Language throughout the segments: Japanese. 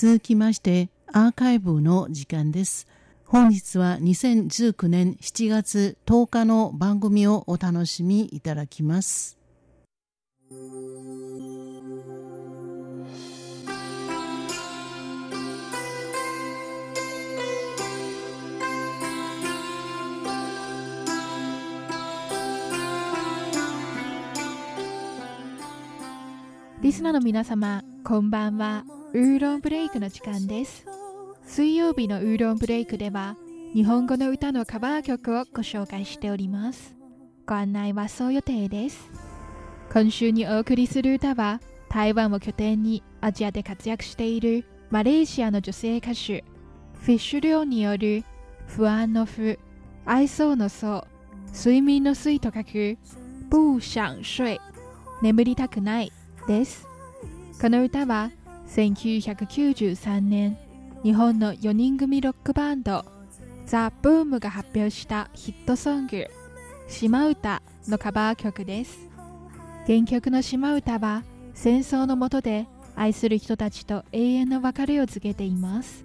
続きましてアーカイブの時間です。本日は2019年7月10日の番組をお楽しみいただきます。リスナーの皆様、こんばんは。ウーロンブレイクの時間です。水曜日のウーロンブレイクでは、日本語の歌のカバー曲をご紹介しております。ご案内はそう予定です。今週にお送りする歌は、台湾を拠点にアジアで活躍しているマレーシアの女性歌手、フィッシュ寮による不安の不、愛想の層、睡眠の睡と書く、不想睡、眠りたくないです。この歌は1993年日本の4人組ロックバンドザ・ブームが発表したヒットソング「島唄」のカバー曲です。原曲の島唄は戦争の下で愛する人たちと永遠の別れを告げています。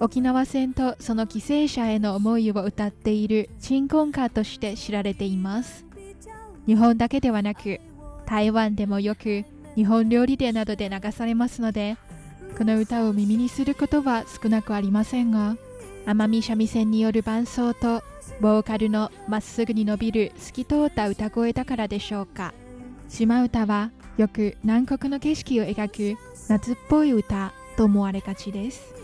沖縄戦とその犠牲者への思いを歌っている鎮魂歌として知られています。日本だけではなく台湾でもよく日本料理店などで流されますのでこの歌を耳にすることは少なくありませんが奄美三味線による伴奏とボーカルのまっすぐに伸びる透き通った歌声だからでしょうか。島唄はよく南国の景色を描く夏っぽい歌と思われがちです。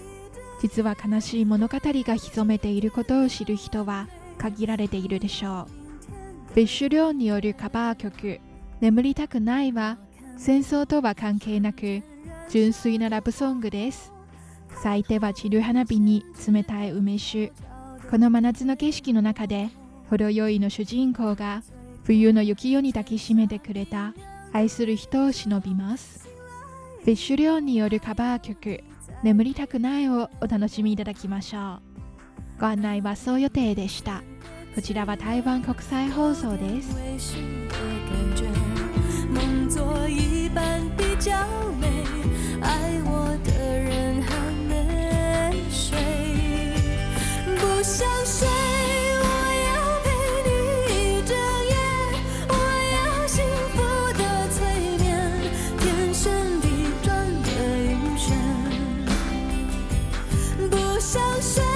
実は悲しい物語が潜めていることを知る人は限られているでしょう。ビッシュリョンによるカバー曲「眠りたくない」は戦争とは関係なく純粋なラブソングです。咲いては散る花火に冷たい梅酒。この真夏の景色の中で程よいの主人公が冬の雪夜に抱きしめてくれた愛する人を忍びます。フィッシュリョンによるカバー曲「眠りたくない」をお楽しみいただきましょう。ご案内はそう予定でした。こちらは台湾国際放送です。娇美，爱我的人还没睡，不想睡，我要陪你一整夜，我要幸福的催眠，天旋地转的晕眩，不想睡。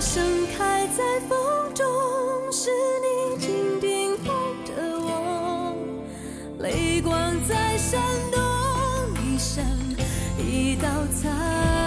盛开在风中，是你紧紧抱着我，泪光在闪动，一闪一道彩。